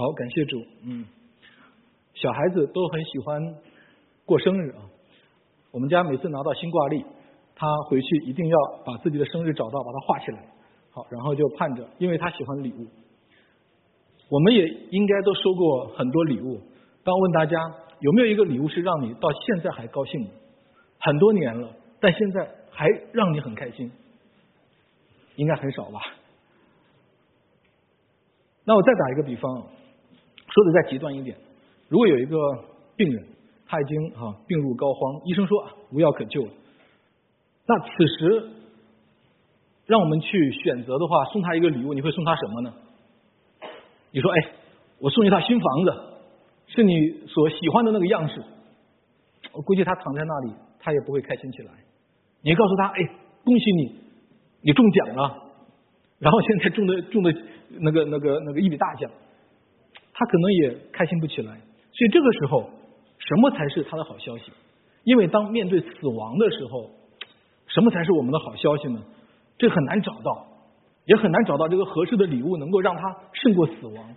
好，感谢主。嗯，小孩子都很喜欢过生日啊。我们家每次拿到新挂历，他回去一定要把自己的生日找到，把它画起来。好，然后就盼着，因为他喜欢礼物。我们也应该都收过很多礼物。当问大家有没有一个礼物是让你到现在还高兴的，很多年了，但现在还让你很开心，应该很少吧？那我再打一个比方，说的再极端一点，如果有一个病人，他已经哈病入膏肓，医生说无药可救了，那此时让我们去选择的话，送他一个礼物，你会送他什么呢？你说，哎，我送一套新房子，是你所喜欢的那个样式，我估计他躺在那里，他也不会开心起来。你告诉他，哎，恭喜你，你中奖了，然后现在中的中的。那个、那个、那个一笔大奖，他可能也开心不起来。所以这个时候，什么才是他的好消息？因为当面对死亡的时候，什么才是我们的好消息呢？这很难找到，也很难找到这个合适的礼物，能够让他胜过死亡。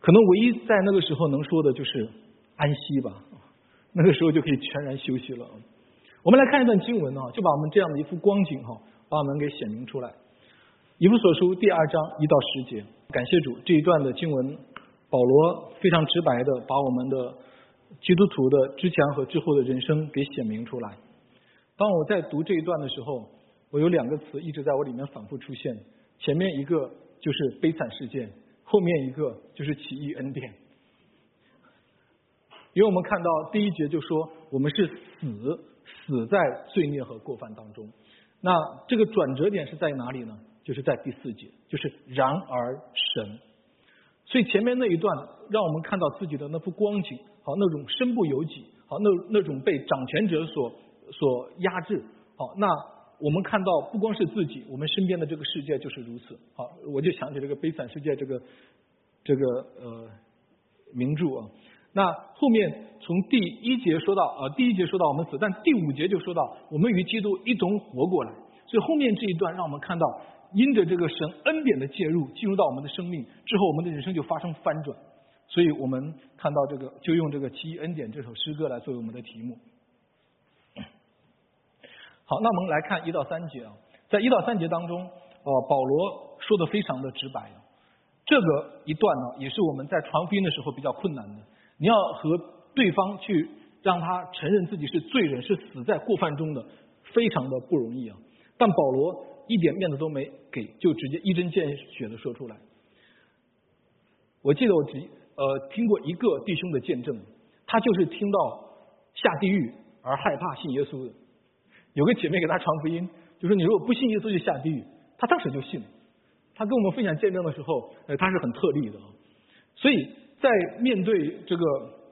可能唯一在那个时候能说的就是安息吧。那个时候就可以全然休息了。我们来看一段经文啊，就把我们这样的一幅光景哈，把我们给显明出来。以弗所书第二章一到十节，感谢主这一段的经文，保罗非常直白的把我们的基督徒的之前和之后的人生给显明出来。当我在读这一段的时候，我有两个词一直在我里面反复出现，前面一个就是悲惨事件，后面一个就是奇异恩典。因为我们看到第一节就说我们是死死在罪孽和过犯当中，那这个转折点是在哪里呢？就是在第四节，就是然而神，所以前面那一段让我们看到自己的那幅光景，好那种身不由己，好那那种被掌权者所所压制，好那我们看到不光是自己，我们身边的这个世界就是如此，好我就想起这个悲惨世界这个这个呃名著啊，那后面从第一节说到啊第一节说到我们死，但第五节就说到我们与基督一同活过来，所以后面这一段让我们看到。因着这个神恩典的介入，进入到我们的生命之后，我们的人生就发生翻转。所以我们看到这个，就用这个《奇异恩典》这首诗歌来作为我们的题目。好，那我们来看一到三节啊，在一到三节当中，呃，保罗说的非常的直白。这个一段呢，也是我们在传福音的时候比较困难的。你要和对方去让他承认自己是罪人，是死在过犯中的，非常的不容易啊。但保罗。一点面子都没给，就直接一针见血的说出来。我记得我只呃听过一个弟兄的见证，他就是听到下地狱而害怕信耶稣的。有个姐妹给他传福音，就说你如果不信耶稣就下地狱，他当时就信了。他跟我们分享见证的时候，呃他是很特例的啊。所以在面对这个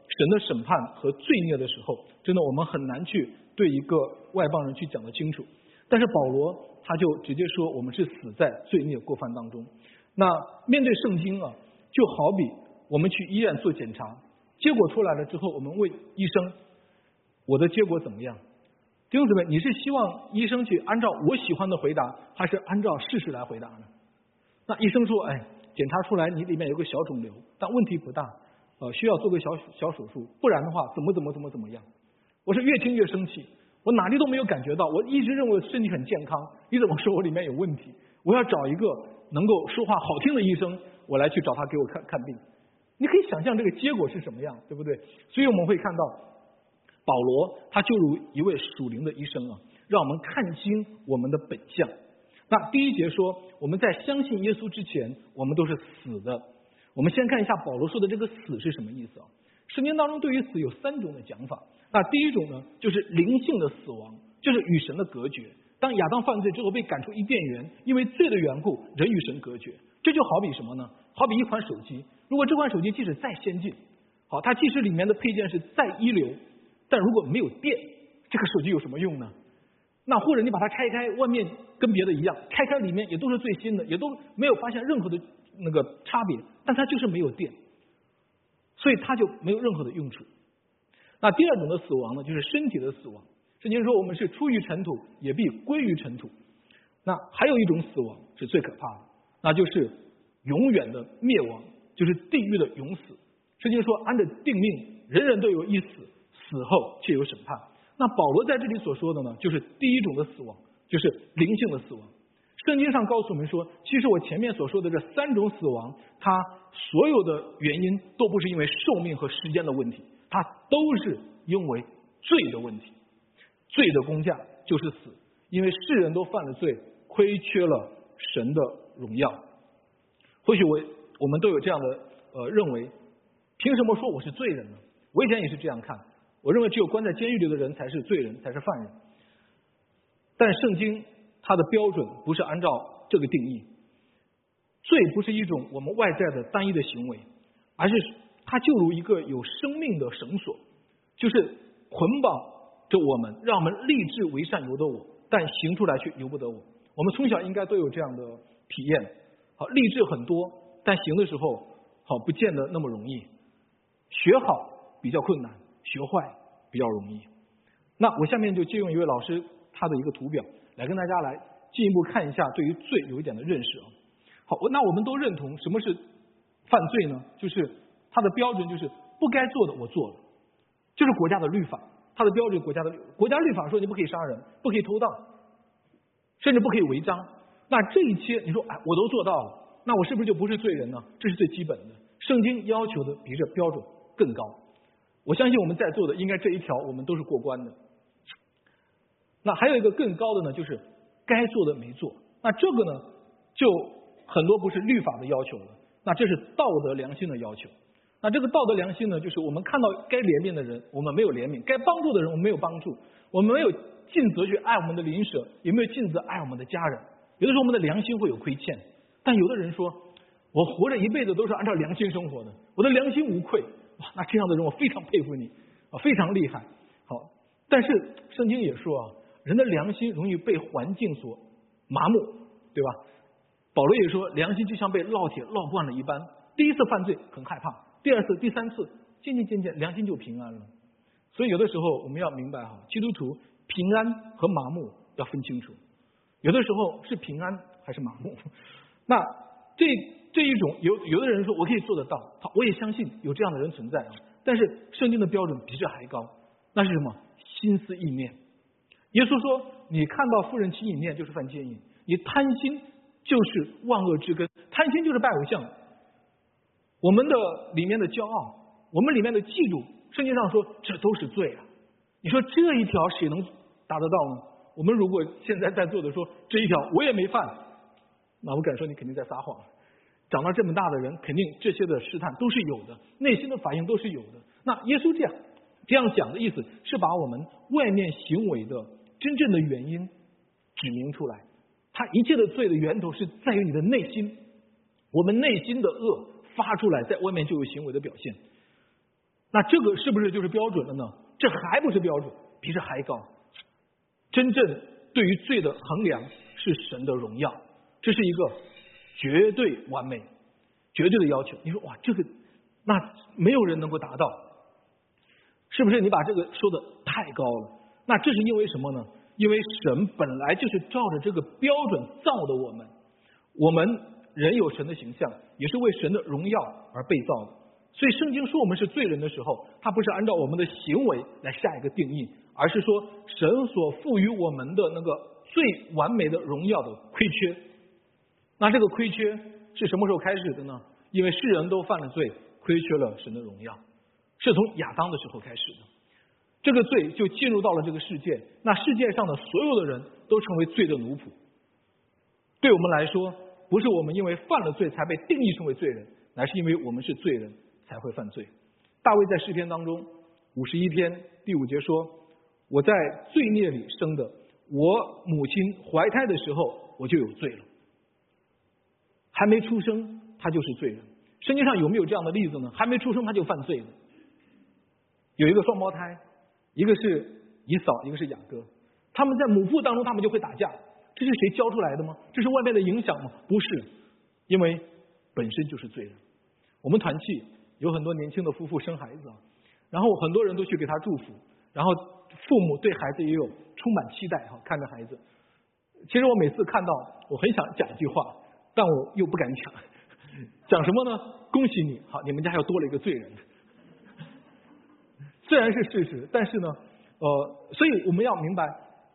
神的审判和罪孽的时候，真的我们很难去对一个外邦人去讲得清楚。但是保罗。他就直接说，我们是死在罪孽过犯当中。那面对圣经啊，就好比我们去医院做检查，结果出来了之后，我们问医生，我的结果怎么样？弟兄姊妹，你是希望医生去按照我喜欢的回答，还是按照事实来回答呢？那医生说，哎，检查出来你里面有个小肿瘤，但问题不大，呃，需要做个小小手术，不然的话，怎么怎么怎么怎么样？我是越听越生气。我哪里都没有感觉到，我一直认为身体很健康。你怎么说我里面有问题？我要找一个能够说话好听的医生，我来去找他给我看看病。你可以想象这个结果是什么样，对不对？所以我们会看到保罗他就如一位属灵的医生啊，让我们看清我们的本相。那第一节说我们在相信耶稣之前，我们都是死的。我们先看一下保罗说的这个死是什么意思啊？圣经当中对于死有三种的讲法。那第一种呢，就是灵性的死亡，就是与神的隔绝。当亚当犯罪之后被赶出伊甸园，因为罪的缘故，人与神隔绝。这就好比什么呢？好比一款手机，如果这款手机即使再先进，好，它即使里面的配件是再一流，但如果没有电，这个手机有什么用呢？那或者你把它拆开，外面跟别的一样，拆开里面也都是最新的，也都没有发现任何的那个差别，但它就是没有电。所以它就没有任何的用处。那第二种的死亡呢，就是身体的死亡。圣经说我们是出于尘土，也必归于尘土。那还有一种死亡是最可怕的，那就是永远的灭亡，就是地狱的永死。圣经说，按着定命，人人都有一死，死后却有审判。那保罗在这里所说的呢，就是第一种的死亡，就是灵性的死亡。圣经上告诉我们说，其实我前面所说的这三种死亡，它所有的原因都不是因为寿命和时间的问题，它都是因为罪的问题。罪的工价就是死，因为世人都犯了罪，亏缺了神的荣耀。或许我我们都有这样的呃认为，凭什么说我是罪人呢？我以前也是这样看，我认为只有关在监狱里的人才是罪人，才是犯人。但圣经它的标准不是按照这个定义，罪不是一种我们外在的单一的行为，而是它就如一个有生命的绳索，就是捆绑着我们，让我们立志为善由得我，但行出来却由不得我。我们从小应该都有这样的体验。好，励志很多，但行的时候好不见得那么容易。学好比较困难，学坏比较容易。那我下面就借用一位老师他的一个图表，来跟大家来进一步看一下对于罪有一点的认识啊。好，那我们都认同什么是犯罪呢？就是它的标准就是不该做的我做了，就是国家的律法，它的标准国家的国家律法说你不可以杀人，不可以偷盗，甚至不可以违章。那这一切，你说哎，我都做到了，那我是不是就不是罪人呢？这是最基本的。圣经要求的比这标准更高。我相信我们在座的应该这一条我们都是过关的。那还有一个更高的呢，就是该做的没做。那这个呢，就很多不是律法的要求了，那这是道德良心的要求。那这个道德良心呢，就是我们看到该怜悯的人，我们没有怜悯；该帮助的人，我们没有帮助。我们没有尽责去爱我们的邻舍，也没有尽责爱我们的家人。有的时候我们的良心会有亏欠，但有的人说，我活着一辈子都是按照良心生活的，我的良心无愧。哇，那这样的人我非常佩服你啊，非常厉害。好，但是圣经也说啊，人的良心容易被环境所麻木，对吧？保罗也说，良心就像被烙铁烙惯了一般，第一次犯罪很害怕，第二次、第三次，渐渐渐渐良心就平安了。所以有的时候我们要明白哈，基督徒平安和麻木要分清楚。有的时候是平安还是麻木？那这这一种有有的人说我可以做得到，好，我也相信有这样的人存在啊。但是圣经的标准比这还高，那是什么？心思意念。耶稣说，你看到富人起意念就是犯奸淫，你贪心就是万恶之根，贪心就是拜偶像。我们的里面的骄傲，我们里面的嫉妒，圣经上说这都是罪啊。你说这一条谁能达得到呢？我们如果现在在座的说这一条我也没犯，那我敢说你肯定在撒谎。长到这么大的人，肯定这些的试探都是有的，内心的反应都是有的。那耶稣这样这样讲的意思是把我们外面行为的真正的原因指明出来。他一切的罪的源头是在于你的内心，我们内心的恶发出来，在外面就有行为的表现。那这个是不是就是标准了呢？这还不是标准，比这还高。真正对于罪的衡量是神的荣耀，这是一个绝对完美、绝对的要求。你说哇，这个那没有人能够达到，是不是？你把这个说的太高了。那这是因为什么呢？因为神本来就是照着这个标准造的我们，我们人有神的形象，也是为神的荣耀而被造的。所以圣经说我们是罪人的时候，它不是按照我们的行为来下一个定义。而是说，神所赋予我们的那个最完美的荣耀的亏缺，那这个亏缺是什么时候开始的呢？因为世人都犯了罪，亏缺了神的荣耀，是从亚当的时候开始的。这个罪就进入到了这个世界，那世界上的所有的人都成为罪的奴仆。对我们来说，不是我们因为犯了罪才被定义成为罪人，乃是因为我们是罪人才会犯罪。大卫在诗篇当中五十一篇第五节说。我在罪孽里生的，我母亲怀胎的时候我就有罪了，还没出生他就是罪人。圣经上有没有这样的例子呢？还没出生他就犯罪了。有一个双胞胎，一个是以扫，一个是雅各，他们在母腹当中他们就会打架，这是谁教出来的吗？这是外面的影响吗？不是，因为本身就是罪人。我们团契有很多年轻的夫妇生孩子，然后很多人都去给他祝福，然后。父母对孩子也有充满期待哈，看着孩子。其实我每次看到，我很想讲一句话，但我又不敢讲。讲什么呢？恭喜你，好，你们家又多了一个罪人。虽然是事实，但是呢，呃，所以我们要明白，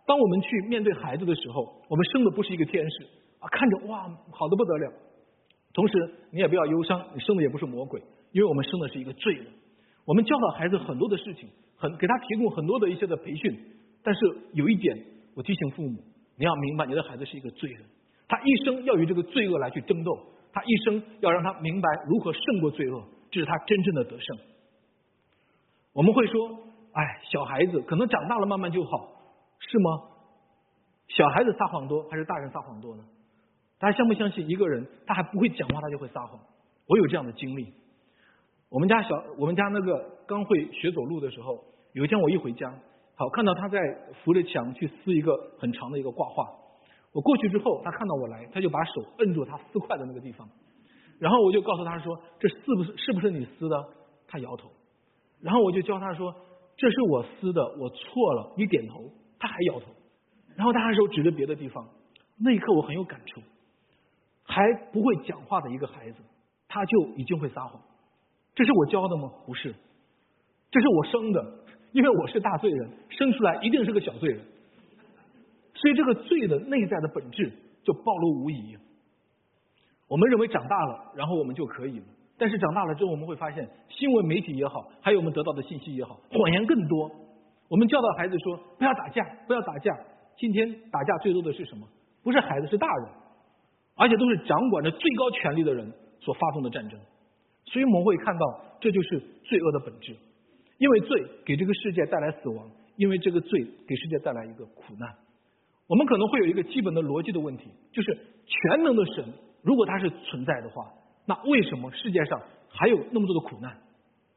当我们去面对孩子的时候，我们生的不是一个天使啊，看着哇，好的不得了。同时，你也不要忧伤，你生的也不是魔鬼，因为我们生的是一个罪人。我们教导孩子很多的事情，很给他提供很多的一些的培训，但是有一点，我提醒父母，你要明白，你的孩子是一个罪人，他一生要与这个罪恶来去争斗，他一生要让他明白如何胜过罪恶，这是他真正的得胜。我们会说，哎，小孩子可能长大了慢慢就好，是吗？小孩子撒谎多还是大人撒谎多呢？大家相不相信一个人他还不会讲话，他就会撒谎？我有这样的经历。我们家小，我们家那个刚会学走路的时候，有一天我一回家，好看到他在扶着墙去撕一个很长的一个挂画。我过去之后，他看到我来，他就把手摁住他撕块的那个地方，然后我就告诉他说：“这是不是是不是你撕的？”他摇头。然后我就教他说：“这是我撕的，我错了。”你点头，他还摇头。然后他还手指着别的地方。那一刻我很有感触，还不会讲话的一个孩子，他就已经会撒谎。这是我教的吗？不是，这是我生的，因为我是大罪人，生出来一定是个小罪人。所以这个罪的内在的本质就暴露无遗。我们认为长大了，然后我们就可以了。但是长大了之后，我们会发现新闻媒体也好，还有我们得到的信息也好，谎言更多。我们教导孩子说不要打架，不要打架。今天打架最多的是什么？不是孩子，是大人，而且都是掌管着最高权力的人所发动的战争。所以我们会看到，这就是罪恶的本质。因为罪给这个世界带来死亡，因为这个罪给世界带来一个苦难。我们可能会有一个基本的逻辑的问题，就是全能的神如果他是存在的话。那为什么世界上还有那么多的苦难？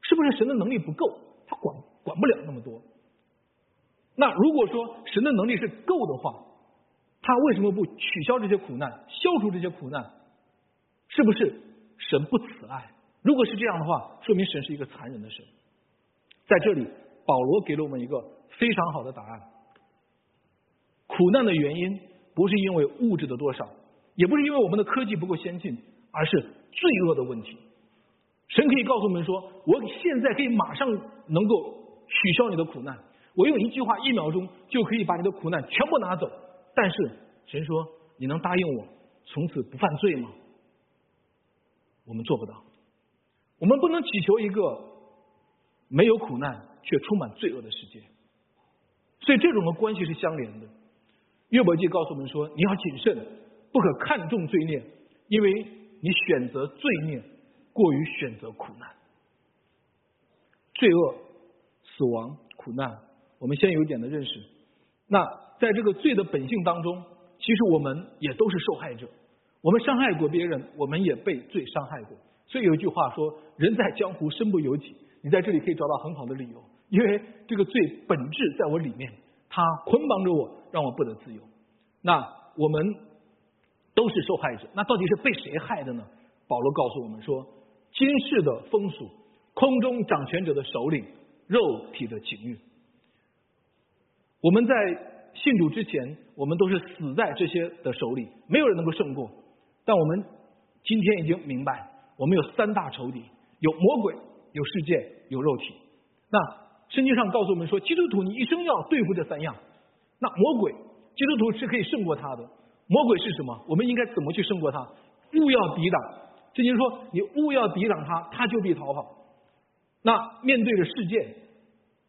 是不是神的能力不够，他管管不了那么多？那如果说神的能力是够的话，他为什么不取消这些苦难，消除这些苦难？是不是神不慈爱？如果是这样的话，说明神是一个残忍的神。在这里，保罗给了我们一个非常好的答案：苦难的原因不是因为物质的多少，也不是因为我们的科技不够先进，而是。罪恶的问题，神可以告诉我们说：“我现在可以马上能够取消你的苦难，我用一句话一秒钟就可以把你的苦难全部拿走。”但是神说：“你能答应我从此不犯罪吗？”我们做不到，我们不能祈求一个没有苦难却充满罪恶的世界。所以这种的关系是相连的。约伯记告诉我们说：“你要谨慎，不可看重罪孽，因为。”你选择罪孽，过于选择苦难，罪恶、死亡、苦难，我们先有一点的认识。那在这个罪的本性当中，其实我们也都是受害者。我们伤害过别人，我们也被罪伤害过。所以有一句话说：“人在江湖，身不由己。”你在这里可以找到很好的理由，因为这个罪本质在我里面，它捆绑着我，让我不得自由。那我们。都是受害者，那到底是被谁害的呢？保罗告诉我们说，今世的风俗，空中掌权者的首领，肉体的情欲。我们在信主之前，我们都是死在这些的手里，没有人能够胜过。但我们今天已经明白，我们有三大仇敌：有魔鬼，有世界，有肉体。那圣经上告诉我们说，基督徒你一生要对付这三样。那魔鬼，基督徒是可以胜过他的。魔鬼是什么？我们应该怎么去胜过他？勿要抵挡。这就是说，你勿要抵挡他，他就必逃跑。那面对着世界，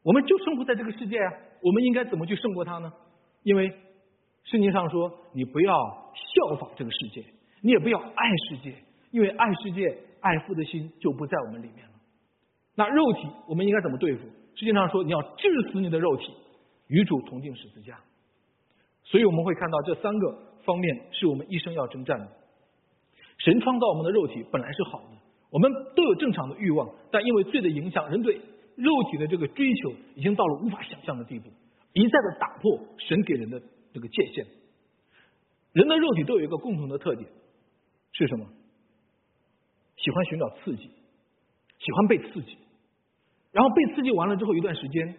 我们就生活在这个世界啊，我们应该怎么去胜过他呢？因为圣经上说，你不要效仿这个世界，你也不要爱世界，因为爱世界、爱父的心就不在我们里面了。那肉体，我们应该怎么对付？圣经上说，你要治死你的肉体，与主同定十字架。所以我们会看到这三个。方面是我们一生要征战的。神创造我们的肉体本来是好的，我们都有正常的欲望，但因为罪的影响，人对肉体的这个追求已经到了无法想象的地步，一再的打破神给人的这个界限。人的肉体都有一个共同的特点，是什么？喜欢寻找刺激，喜欢被刺激，然后被刺激完了之后一段时间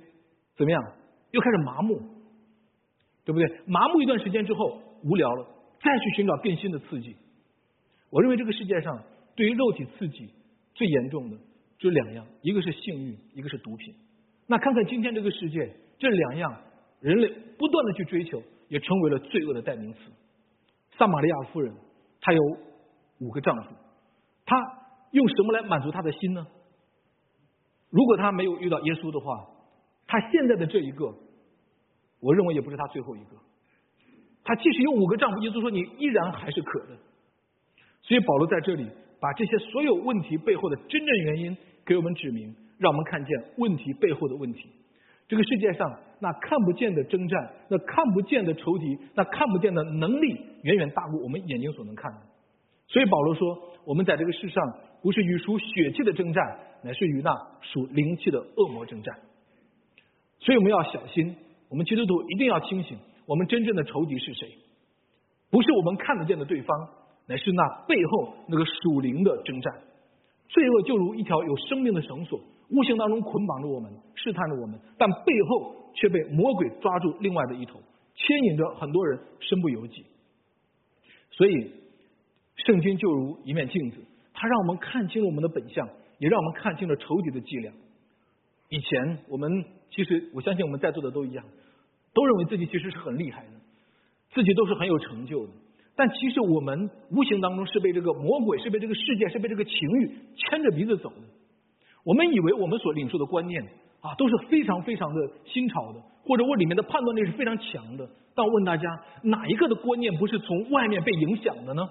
怎么样？又开始麻木，对不对？麻木一段时间之后。无聊了，再去寻找更新的刺激。我认为这个世界上对于肉体刺激最严重的就两样，一个是性欲，一个是毒品。那看看今天这个世界，这两样人类不断的去追求，也成为了罪恶的代名词。撒玛利亚夫人，她有五个丈夫，她用什么来满足她的心呢？如果她没有遇到耶稣的话，她现在的这一个，我认为也不是她最后一个。她即使有五个丈夫，耶稣说你依然还是可的。所以保罗在这里把这些所有问题背后的真正原因给我们指明。让我们看见问题背后的问题。这个世界上那看不见的征战，那看不见的仇敌，那看不见的能力，远远大过我们眼睛所能看的。所以保罗说，我们在这个世上不是与属血气的征战，乃是与那属灵气的恶魔征战。所以我们要小心，我们基督徒一定要清醒，我们真正的仇敌是谁？不是我们看得见的对方，乃是那背后那个属灵的征战。罪恶就如一条有生命的绳索。无形当中捆绑着我们，试探着我们，但背后却被魔鬼抓住另外的一头，牵引着很多人身不由己。所以，圣经就如一面镜子，它让我们看清了我们的本相，也让我们看清了仇敌的伎俩。以前我们其实，我相信我们在座的都一样，都认为自己其实是很厉害的，自己都是很有成就的。但其实我们无形当中是被这个魔鬼，是被这个世界，是被这个情欲牵着鼻子走的。我们以为我们所领受的观念啊都是非常非常的新潮的，或者我里面的判断力是非常强的。但我问大家，哪一个的观念不是从外面被影响的呢？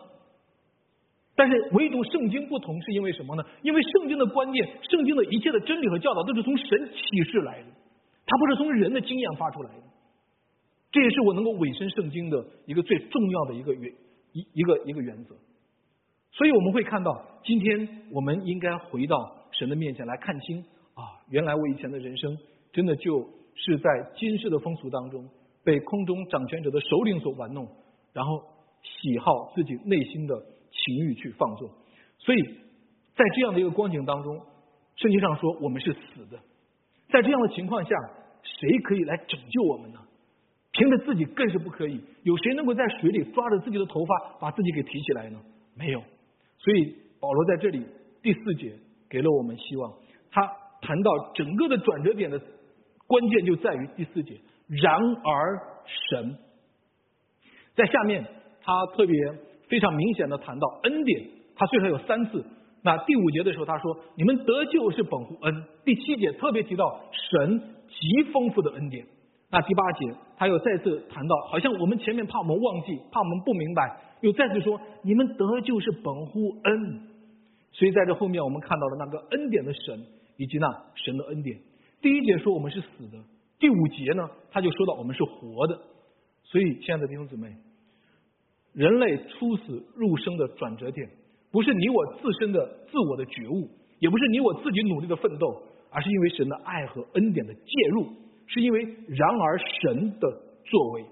但是唯独圣经不同，是因为什么呢？因为圣经的观念，圣经的一切的真理和教导都是从神启示来的，它不是从人的经验发出来的。这也是我能够委身圣经的一个最重要的一个原一一个一个原则。所以我们会看到，今天我们应该回到。神的面前来看清啊，原来我以前的人生真的就是在今世的风俗当中，被空中掌权者的首领所玩弄，然后喜好自己内心的情欲去放纵。所以在这样的一个光景当中，圣经上说我们是死的。在这样的情况下，谁可以来拯救我们呢？凭着自己更是不可以。有谁能够在水里抓着自己的头发把自己给提起来呢？没有。所以保罗在这里第四节。给了我们希望。他谈到整个的转折点的关键就在于第四节。然而神，在下面他特别非常明显的谈到恩典，他最少有三次。那第五节的时候他说：“你们得救是本乎恩。”第七节特别提到神极丰富的恩典。那第八节他又再次谈到，好像我们前面怕我们忘记，怕我们不明白，又再次说：“你们得救是本乎恩。”所以在这后面，我们看到了那个恩典的神，以及那神的恩典。第一节说我们是死的，第五节呢，他就说到我们是活的。所以，亲爱的弟兄姊妹，人类出死入生的转折点，不是你我自身的自我的觉悟，也不是你我自己努力的奋斗，而是因为神的爱和恩典的介入，是因为然而神的作为。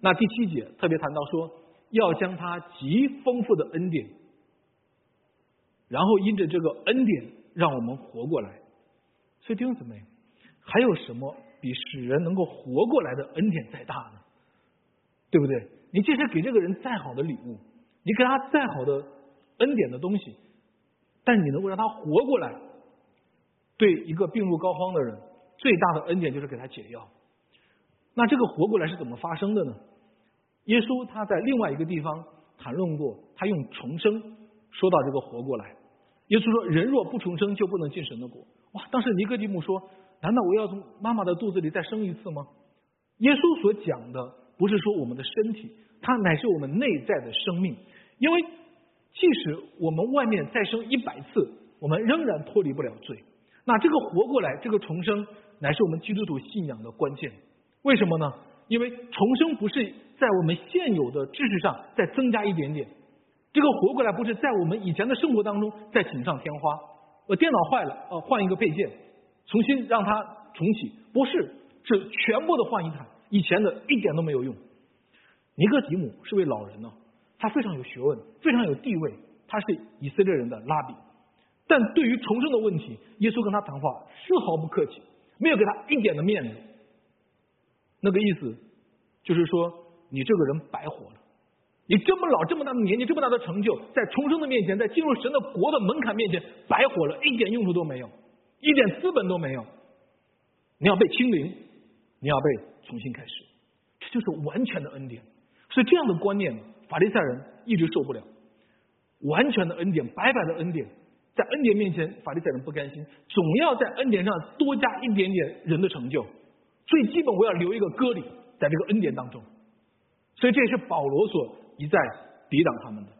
那第七节特别谈到说，要将他极丰富的恩典。然后因着这个恩典，让我们活过来。所以弟兄姊妹，还有什么比使人能够活过来的恩典再大呢？对不对？你即使给这个人再好的礼物，你给他再好的恩典的东西，但你能够让他活过来，对一个病入膏肓的人，最大的恩典就是给他解药。那这个活过来是怎么发生的呢？耶稣他在另外一个地方谈论过，他用重生说到这个活过来。耶稣说：“人若不重生，就不能进神的国。”哇！当时尼哥底母说：“难道我要从妈妈的肚子里再生一次吗？”耶稣所讲的不是说我们的身体，它乃是我们内在的生命。因为即使我们外面再生一百次，我们仍然脱离不了罪。那这个活过来，这个重生，乃是我们基督徒信仰的关键。为什么呢？因为重生不是在我们现有的知识上再增加一点点。这个活过来不是在我们以前的生活当中再锦上添花，我电脑坏了，哦，换一个配件，重新让它重启，不是，是全部的换一台，以前的一点都没有用。尼哥底母是位老人呢，他非常有学问，非常有地位，他是以色列人的拉比，但对于重生的问题，耶稣跟他谈话丝毫不客气，没有给他一点的面子。那个意思就是说，你这个人白活了。你这么老这么大的年纪这么大的成就，在重生的面前，在进入神的国的门槛面前白活了，一点用处都没有，一点资本都没有。你要被清零，你要被重新开始，这就是完全的恩典。所以这样的观念，法利赛人一直受不了。完全的恩典，白白的恩典，在恩典面前，法利赛人不甘心，总要在恩典上多加一点点人的成就。最基本，我要留一个割礼，在这个恩典当中。所以这也是保罗所一再抵挡他们的。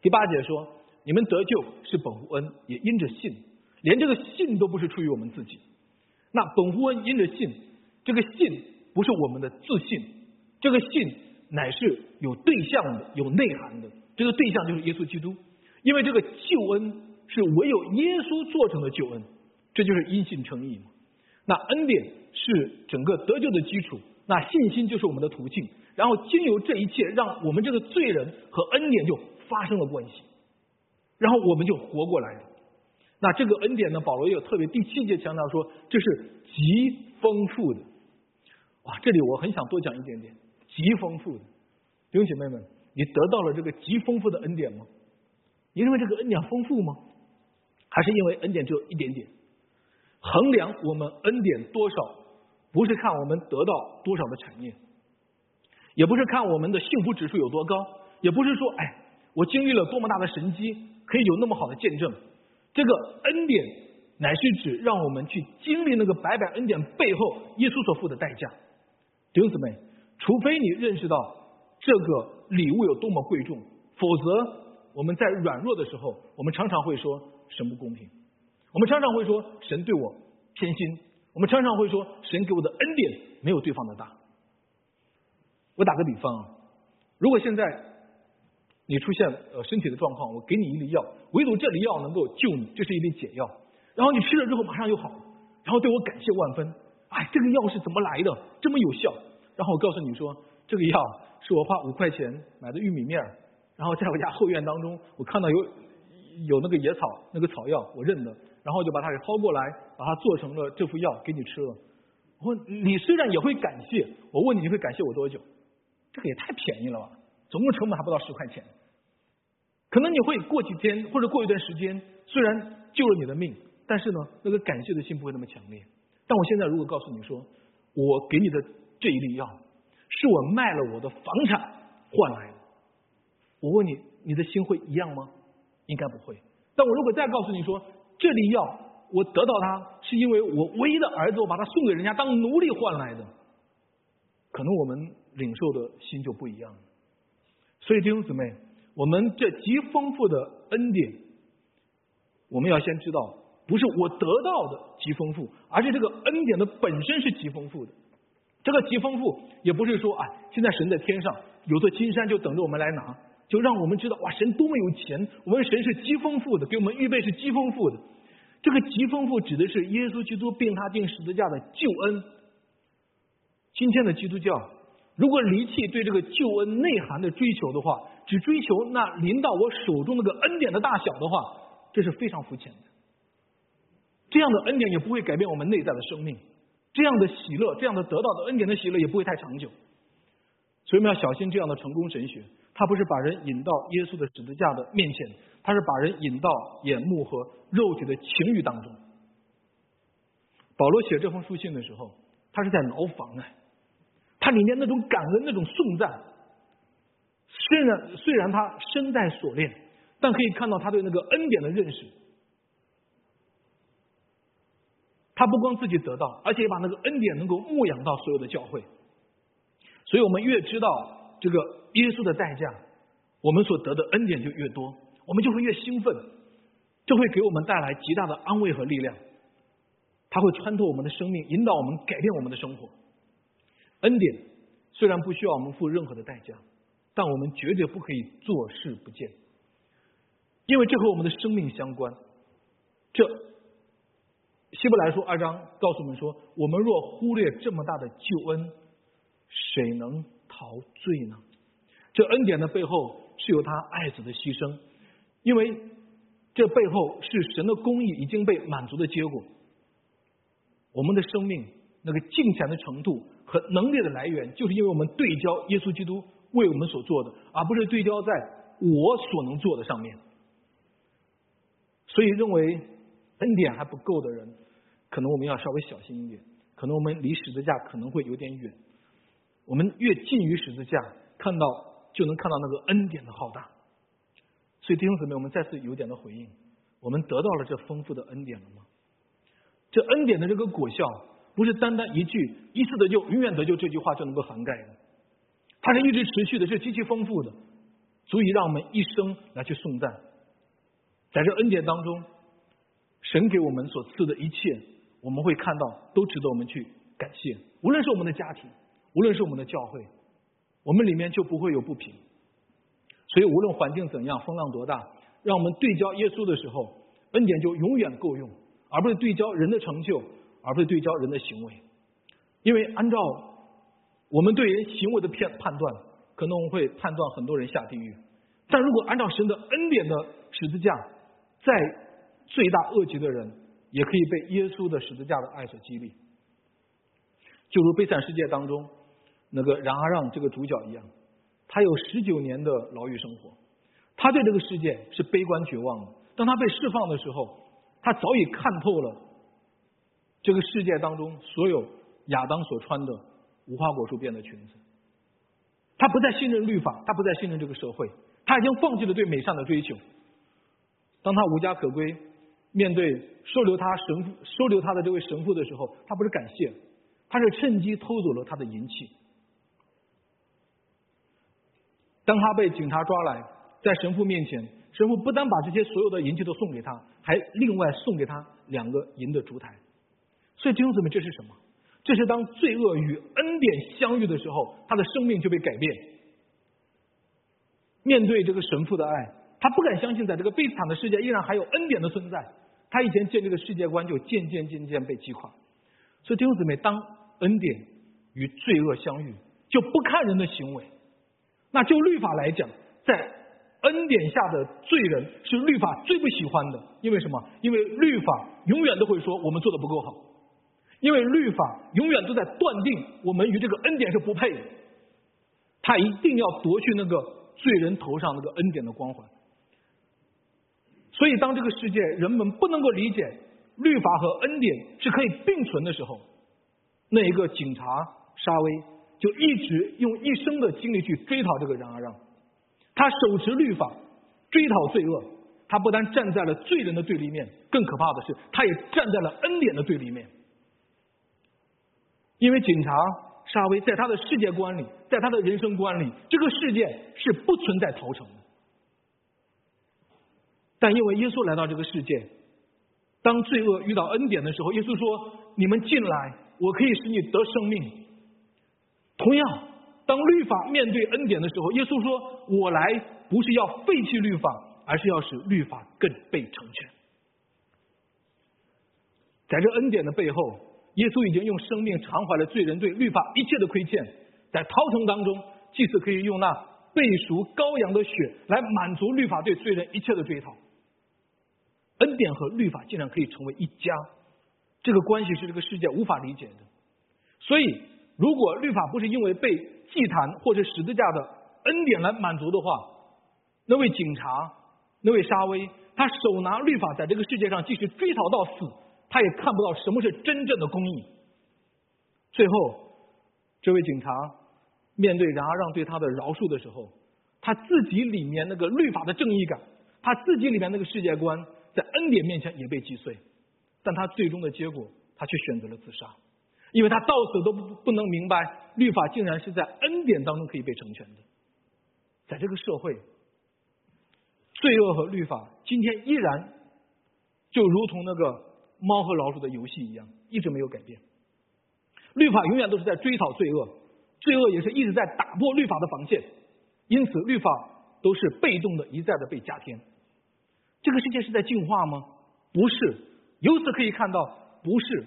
第八节说：“你们得救是本乎恩，也因着信，连这个信都不是出于我们自己。那本乎恩，因着信，这个信不是我们的自信，这个信乃是有对象的，有内涵的。这个对象就是耶稣基督，因为这个救恩是唯有耶稣做成的救恩，这就是因信称义嘛。那恩典是整个得救的基础，那信心就是我们的途径。”然后经由这一切，让我们这个罪人和恩典就发生了关系，然后我们就活过来了。那这个恩典呢？保罗也有特别第七节强调说，这是极丰富的。哇，这里我很想多讲一点点，极丰富的弟兄姐妹们，你得到了这个极丰富的恩典吗？你认为这个恩典丰富吗？还是因为恩典只有一点点？衡量我们恩典多少，不是看我们得到多少的产业。也不是看我们的幸福指数有多高，也不是说，哎，我经历了多么大的神迹，可以有那么好的见证。这个恩典乃是指让我们去经历那个白白恩典背后耶稣所付的代价。弟兄姊妹，除非你认识到这个礼物有多么贵重，否则我们在软弱的时候，我们常常会说神不公平，我们常常会说神对我偏心，我们常常会说神给我的恩典没有对方的大。我打个比方，如果现在你出现呃身体的状况，我给你一粒药，唯独这粒药能够救你，这是一粒解药。然后你吃了之后马上就好，然后对我感谢万分。哎，这个药是怎么来的？这么有效？然后我告诉你说，这个药是我花五块钱买的玉米面然后在我家后院当中，我看到有有那个野草，那个草药我认得，然后就把它给薅过来，把它做成了这副药给你吃了。我你虽然也会感谢，我问你你会感谢我多久？这个也太便宜了吧！总共成本还不到十块钱，可能你会过几天或者过一段时间，虽然救了你的命，但是呢，那个感谢的心不会那么强烈。但我现在如果告诉你说，我给你的这一粒药，是我卖了我的房产换来的，我问你，你的心会一样吗？应该不会。但我如果再告诉你说，这粒药我得到它，是因为我唯一的儿子，我把它送给人家当奴隶换来的，可能我们。领受的心就不一样了，所以弟兄姊妹，我们这极丰富的恩典，我们要先知道，不是我得到的极丰富，而是这个恩典的本身是极丰富的。这个极丰富，也不是说啊，现在神在天上有座金山就等着我们来拿，就让我们知道哇，神多么有钱，我们神是极丰富的，给我们预备是极丰富的。这个极丰富指的是耶稣基督并他定十字架的救恩。今天的基督教。如果离弃对这个救恩内涵的追求的话，只追求那临到我手中那个恩典的大小的话，这是非常肤浅的。这样的恩典也不会改变我们内在的生命，这样的喜乐，这样的得到的恩典的喜乐也不会太长久。所以我们要小心这样的成功神学，他不是把人引到耶稣的十字架的面前，他是把人引到眼目和肉体的情欲当中。保罗写这封书信的时候，他是在牢房啊。他里面那种感恩、那种颂赞，虽然虽然他身带锁链，但可以看到他对那个恩典的认识。他不光自己得到，而且把那个恩典能够牧养到所有的教会。所以我们越知道这个耶稣的代价，我们所得的恩典就越多，我们就会越兴奋，这会给我们带来极大的安慰和力量。它会穿透我们的生命，引导我们改变我们的生活。恩典虽然不需要我们付任何的代价，但我们绝对不可以坐视不见，因为这和我们的生命相关。这希伯来书二章告诉我们说：我们若忽略这么大的救恩，谁能逃罪呢？这恩典的背后是有他爱子的牺牲，因为这背后是神的公义已经被满足的结果。我们的生命那个敬虔的程度。和能力的来源，就是因为我们对焦耶稣基督为我们所做的，而不是对焦在我所能做的上面。所以，认为恩典还不够的人，可能我们要稍微小心一点。可能我们离十字架可能会有点远。我们越近于十字架，看到就能看到那个恩典的浩大。所以弟兄姊妹，我们再次有点的回应：我们得到了这丰富的恩典了吗？这恩典的这个果效，不是单单一句“一次得救，永远得救”这句话就能够涵盖的。它是一直持续的，是极其丰富的，足以让我们一生来去颂赞。在这恩典当中，神给我们所赐的一切，我们会看到都值得我们去感谢。无论是我们的家庭，无论是我们的教会，我们里面就不会有不平。所以，无论环境怎样，风浪多大，让我们对焦耶稣的时候，恩典就永远够用，而不是对焦人的成就，而不是对焦人的行为。因为按照我们对人行为的判判断，可能我们会判断很多人下地狱。但如果按照神的恩典的十字架，再罪大恶极的人，也可以被耶稣的十字架的爱所激励。就如悲惨世界当中那个冉阿让这个主角一样。他有十九年的牢狱生活，他对这个世界是悲观绝望的。当他被释放的时候，他早已看透了这个世界当中所有亚当所穿的无花果树变的裙子。他不再信任律法，他不再信任这个社会，他已经放弃了对美善的追求。当他无家可归，面对收留他神父、收留他的这位神父的时候，他不是感谢，他是趁机偷走了他的银器。当他被警察抓来，在神父面前，神父不但把这些所有的银器都送给他，还另外送给他两个银的烛台。所以弟兄姊妹，这是什么？这是当罪恶与恩典相遇的时候，他的生命就被改变。面对这个神父的爱，他不敢相信，在这个悲惨的世界依然还有恩典的存在。他以前建立的世界观就渐渐渐渐被击垮。所以弟兄姊妹，当恩典与罪恶相遇，就不看人的行为。那就律法来讲，在恩典下的罪人是律法最不喜欢的，因为什么？因为律法永远都会说我们做的不够好，因为律法永远都在断定我们与这个恩典是不配的，他一定要夺去那个罪人头上那个恩典的光环。所以，当这个世界人们不能够理解律法和恩典是可以并存的时候，那一个警察沙威。就一直用一生的精力去追讨这个冉阿让，他手持律法追讨罪恶，他不但站在了罪人的对立面，更可怕的是，他也站在了恩典的对立面。因为警察沙威在他的世界观里，在他的人生观里，这个世界是不存在逃城的。但因为耶稣来到这个世界，当罪恶遇到恩典的时候，耶稣说：“你们进来，我可以使你得生命。”同样，当律法面对恩典的时候，耶稣说：“我来不是要废弃律法，而是要使律法更被成全。”在这恩典的背后，耶稣已经用生命偿还了罪人对律法一切的亏欠。在逃城当中，祭司可以用那背赎羔羊的血来满足律法对罪人一切的追讨。恩典和律法竟然可以成为一家，这个关系是这个世界无法理解的。所以。如果律法不是因为被祭坛或者十字架的恩典来满足的话，那位警察，那位沙威，他手拿律法在这个世界上，即使追讨到死，他也看不到什么是真正的公义。最后，这位警察面对冉阿让对他的饶恕的时候，他自己里面那个律法的正义感，他自己里面那个世界观，在恩典面前也被击碎，但他最终的结果，他却选择了自杀。因为他到死都不不能明白，律法竟然是在恩典当中可以被成全的。在这个社会，罪恶和律法今天依然就如同那个猫和老鼠的游戏一样，一直没有改变。律法永远都是在追讨罪恶，罪恶也是一直在打破律法的防线，因此律法都是被动的，一再的被加添。这个世界是在进化吗？不是，由此可以看到，不是。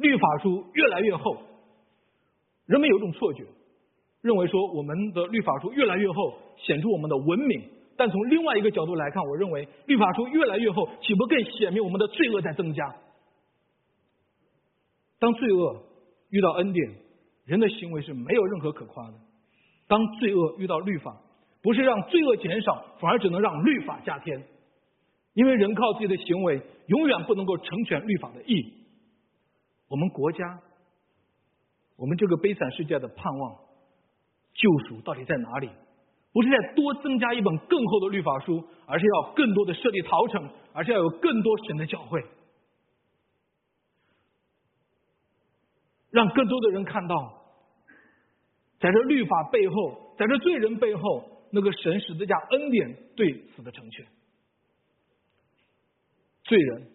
律法书越来越厚，人们有一种错觉，认为说我们的律法书越来越厚，显出我们的文明。但从另外一个角度来看，我认为律法书越来越厚，岂不更显明我们的罪恶在增加？当罪恶遇到恩典，人的行为是没有任何可夸的。当罪恶遇到律法，不是让罪恶减少，反而只能让律法加添。因为人靠自己的行为，永远不能够成全律法的意义。我们国家，我们这个悲惨世界的盼望、救赎到底在哪里？不是在多增加一本更厚的律法书，而是要更多的设立陶城，而是要有更多神的教会，让更多的人看到，在这律法背后，在这罪人背后，那个神十字架恩典对此的成全。罪人、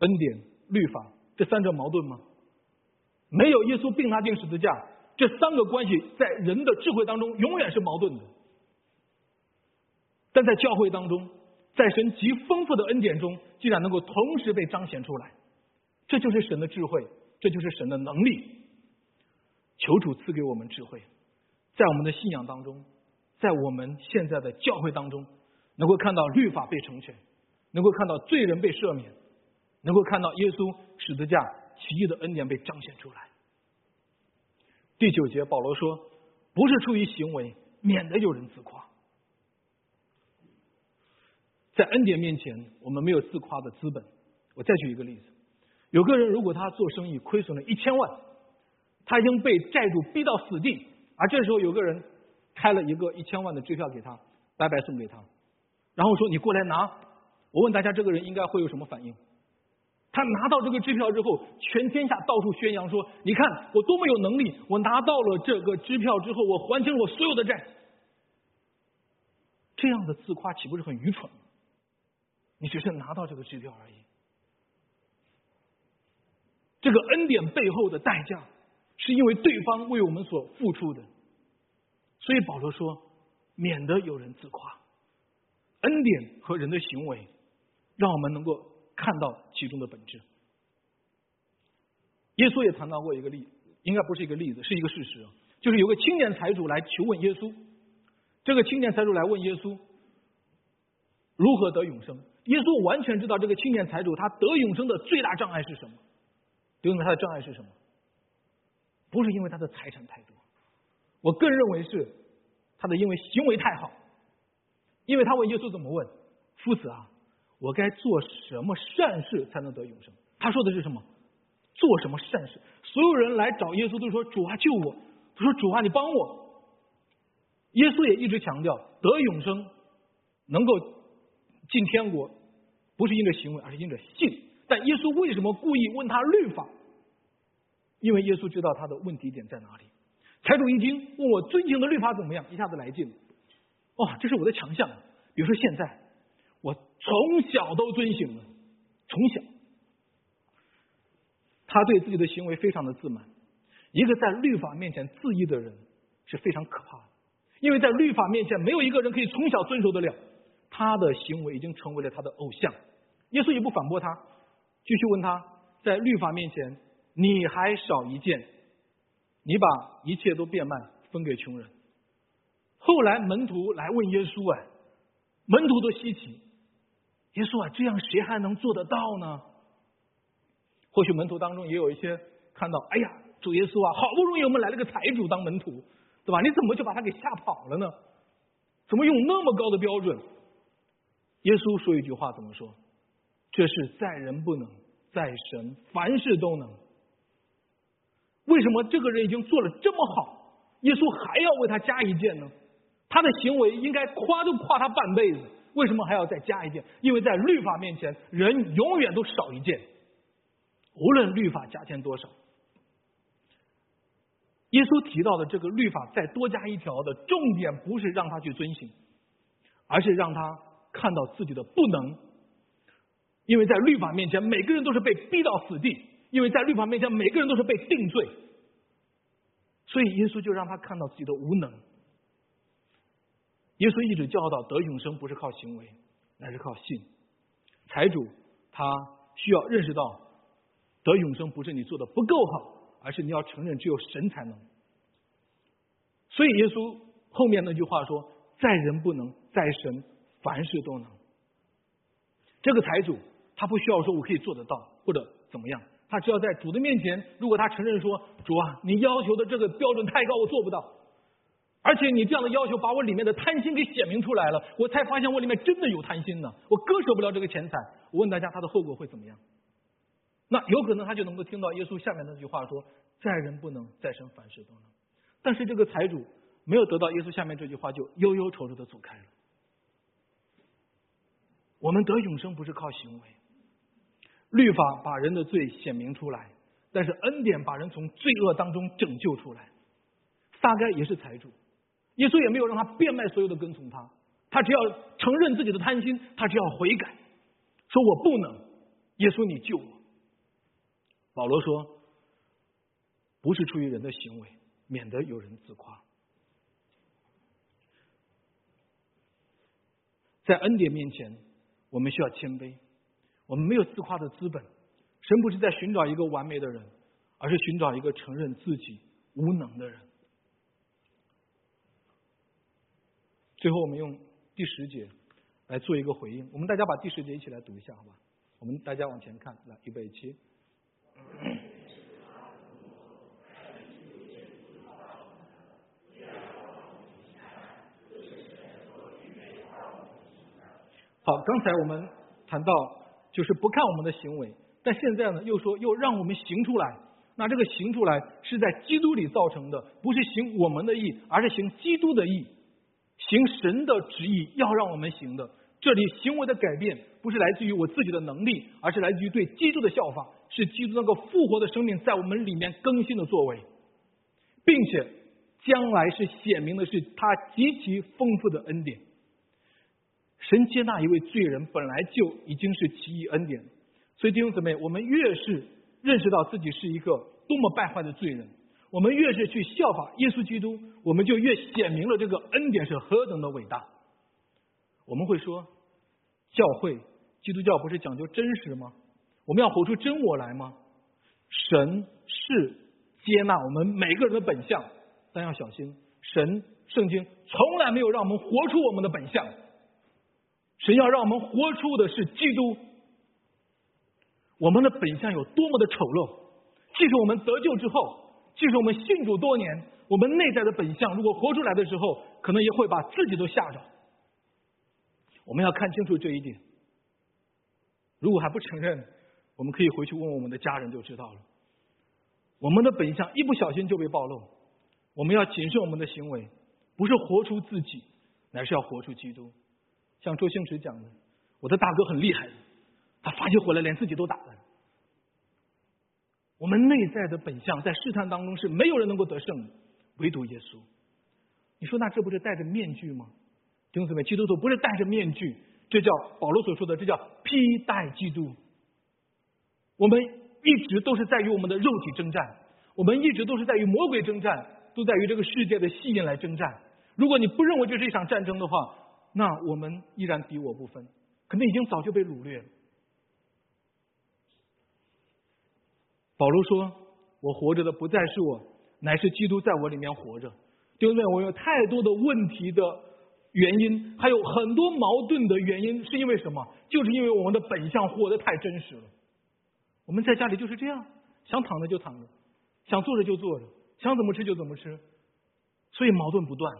恩典、律法这三者矛盾吗？没有耶稣并他定十字架，这三个关系在人的智慧当中永远是矛盾的。但在教会当中，在神极丰富的恩典中，竟然能够同时被彰显出来，这就是神的智慧，这就是神的能力。求主赐给我们智慧，在我们的信仰当中，在我们现在的教会当中，能够看到律法被成全。能够看到罪人被赦免，能够看到耶稣十字架奇异的恩典被彰显出来。第九节，保罗说：“不是出于行为，免得有人自夸。”在恩典面前，我们没有自夸的资本。我再举一个例子：有个人如果他做生意亏损了一千万，他已经被债主逼到死地，而这时候有个人开了一个一千万的支票给他，白白送给他，然后说：“你过来拿。”我问大家，这个人应该会有什么反应？他拿到这个支票之后，全天下到处宣扬说：“你看我多么有能力！我拿到了这个支票之后，我还清了我所有的债。”这样的自夸岂不是很愚蠢？你只是拿到这个支票而已。这个恩典背后的代价，是因为对方为我们所付出的。所以保罗说：“免得有人自夸。”恩典和人的行为。让我们能够看到其中的本质。耶稣也谈到过一个例，应该不是一个例子，是一个事实，就是有个青年财主来求问耶稣。这个青年财主来问耶稣如何得永生。耶稣完全知道这个青年财主他得永生的最大障碍是什么。得永生他的障碍是什么？不是因为他的财产太多，我更认为是他的因为行为太好。因为他问耶稣怎么问，夫子啊。我该做什么善事才能得永生？他说的是什么？做什么善事？所有人来找耶稣都说：“主啊，救我！”他说：“主啊，你帮我。”耶稣也一直强调，得永生能够进天国，不是因着行为，而是因着信。但耶稣为什么故意问他律法？因为耶稣知道他的问题点在哪里。财主一听问我遵行的律法怎么样，一下子来劲了。哇，这是我的强项。比如说现在。我从小都遵行了，从小，他对自己的行为非常的自满。一个在律法面前自义的人是非常可怕的，因为在律法面前没有一个人可以从小遵守得了。他的行为已经成为了他的偶像。耶稣也不反驳他，继续问他在律法面前你还少一件，你把一切都变卖分给穷人。后来门徒来问耶稣哎，门徒都稀奇。耶稣啊，这样谁还能做得到呢？或许门徒当中也有一些看到，哎呀，主耶稣啊，好不容易我们来了个财主当门徒，对吧？你怎么就把他给吓跑了呢？怎么用那么高的标准？耶稣说一句话怎么说？这是在人不能，在神凡事都能。为什么这个人已经做了这么好，耶稣还要为他加一件呢？他的行为应该夸都夸他半辈子。为什么还要再加一件？因为在律法面前，人永远都少一件。无论律法加添多少，耶稣提到的这个律法再多加一条的重点，不是让他去遵行，而是让他看到自己的不能。因为在律法面前，每个人都是被逼到死地；因为在律法面前，每个人都是被定罪。所以耶稣就让他看到自己的无能。耶稣一直教导得永生不是靠行为，乃是靠信。财主他需要认识到得永生不是你做的不够好，而是你要承认只有神才能。所以耶稣后面那句话说：“在人不能，在神凡事都能。”这个财主他不需要说我可以做得到或者怎么样，他只要在主的面前，如果他承认说：“主啊，你要求的这个标准太高，我做不到。”而且你这样的要求把我里面的贪心给显明出来了，我才发现我里面真的有贪心呢。我割舍不了这个钱财。我问大家，他的后果会怎么样？那有可能他就能够听到耶稣下面那句话说：“在人不能，再生凡事都能。”但是这个财主没有得到耶稣下面这句话，就忧忧愁愁的走开了。我们得永生不是靠行为，律法把人的罪显明出来，但是恩典把人从罪恶当中拯救出来。撒该也是财主，耶稣也没有让他变卖所有的跟从他，他只要承认自己的贪心，他只要悔改，说我不能，耶稣你救我。保罗说，不是出于人的行为，免得有人自夸。在恩典面前，我们需要谦卑，我们没有自夸的资本。神不是在寻找一个完美的人，而是寻找一个承认自己无能的人。最后，我们用第十节来做一个回应。我们大家把第十节一起来读一下，好吧？我们大家往前看，来，预备起。好，刚才我们谈到就是不看我们的行为，但现在呢又说又让我们行出来。那这个行出来是在基督里造成的，不是行我们的义，而是行基督的义，行神的旨意要让我们行的。这里行为的改变不是来自于我自己的能力，而是来自于对基督的效法。是基督那个复活的生命在我们里面更新的作为，并且将来是显明的是他极其丰富的恩典。神接纳一位罪人本来就已经是奇异恩典，所以弟兄姊妹，我们越是认识到自己是一个多么败坏的罪人，我们越是去效法耶稣基督，我们就越显明了这个恩典是何等的伟大。我们会说，教会基督教不是讲究真实吗？我们要活出真我来吗？神是接纳我们每个人的本相，但要小心，神圣经从来没有让我们活出我们的本相。神要让我们活出的是基督。我们的本相有多么的丑陋，即使我们得救之后，即使我们信主多年，我们内在的本相如果活出来的时候，可能也会把自己都吓着。我们要看清楚这一点。如果还不承认，我们可以回去问问我们的家人就知道了。我们的本相一不小心就被暴露，我们要谨慎我们的行为，不是活出自己，乃是要活出基督。像周星驰讲的，我的大哥很厉害，他发起火来连自己都打了。我们内在的本相在试探当中是没有人能够得胜的，唯独耶稣。你说那这不是戴着面具吗？弟兄姊妹，基督徒不是戴着面具，这叫保罗所说的，这叫披戴基督。我们一直都是在与我们的肉体征战，我们一直都是在与魔鬼征战，都在与这个世界的吸引来征战。如果你不认为这是一场战争的话，那我们依然敌我不分，可能已经早就被掳掠了。保罗说：“我活着的不再是我，乃是基督在我里面活着。”弟兄们，我有太多的问题的原因，还有很多矛盾的原因，是因为什么？就是因为我们的本相活得太真实了。我们在家里就是这样，想躺着就躺着，想坐着就坐着，想怎么吃就怎么吃，所以矛盾不断。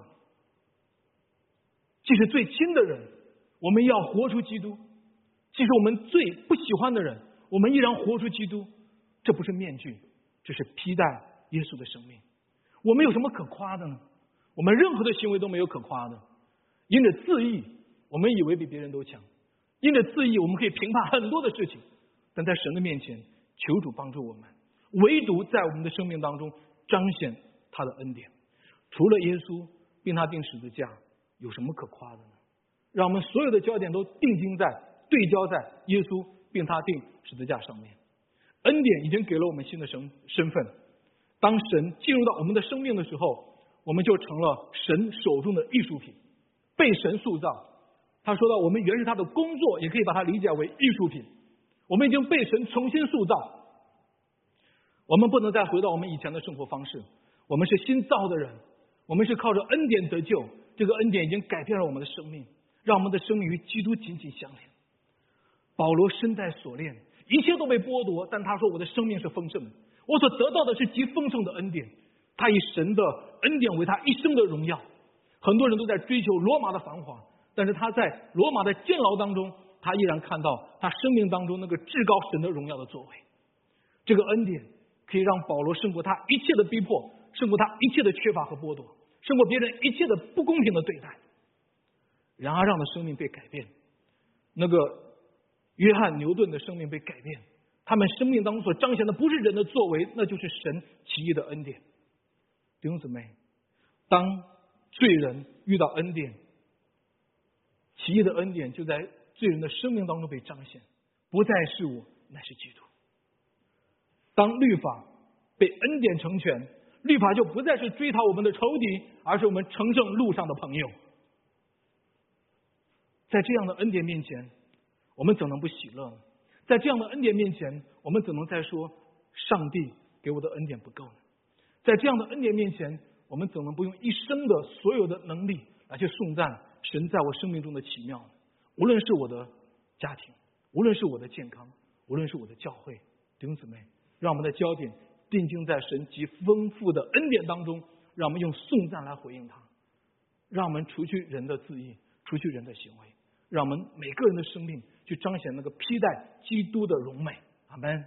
即使最亲的人，我们要活出基督；即使我们最不喜欢的人，我们依然活出基督。这不是面具，这是披戴耶稣的生命。我们有什么可夸的呢？我们任何的行为都没有可夸的。因着自义，我们以为比别人都强；因着自义，我们可以评判很多的事情。但在神的面前，求主帮助我们，唯独在我们的生命当中彰显他的恩典。除了耶稣并他定十字架，有什么可夸的呢？让我们所有的焦点都定睛在、对焦在耶稣并他定十字架上面。恩典已经给了我们新的身身份。当神进入到我们的生命的时候，我们就成了神手中的艺术品，被神塑造。他说到，我们原是他的工作，也可以把它理解为艺术品。我们已经被神重新塑造，我们不能再回到我们以前的生活方式。我们是新造的人，我们是靠着恩典得救。这个恩典已经改变了我们的生命，让我们的生命与基督紧紧相连。保罗身带锁链，一切都被剥夺，但他说：“我的生命是丰盛的，我所得到的是极丰盛的恩典。他以神的恩典为他一生的荣耀。”很多人都在追求罗马的繁华，但是他在罗马的监牢当中，他依然看到他生命当中那个至高神的荣耀的作为。这个恩典可以让保罗胜过他一切的逼迫，胜过他一切的缺乏和剥夺，胜过别人一切的不公平的对待。然而，让的生命被改变。那个约翰牛顿的生命被改变，他们生命当中所彰显的不是人的作为，那就是神奇异的恩典。弟兄姊妹，当罪人遇到恩典，奇异的恩典就在罪人的生命当中被彰显，不再是我，乃是基督。当律法被恩典成全，律法就不再是追讨我们的仇敌，而是我们成圣路上的朋友。在这样的恩典面前，我们怎能不喜乐呢？在这样的恩典面前，我们怎能再说上帝给我的恩典不够呢？在这样的恩典面前，我们怎能不用一生的所有的能力来去颂赞神在我生命中的奇妙呢？无论是我的家庭，无论是我的健康，无论是我的教会，弟兄姊妹，让我们的焦点定睛在神极丰富的恩典当中，让我们用颂赞来回应他，让我们除去人的自意，除去人的行为。让我们每个人的生命去彰显那个披戴基督的荣美，阿门。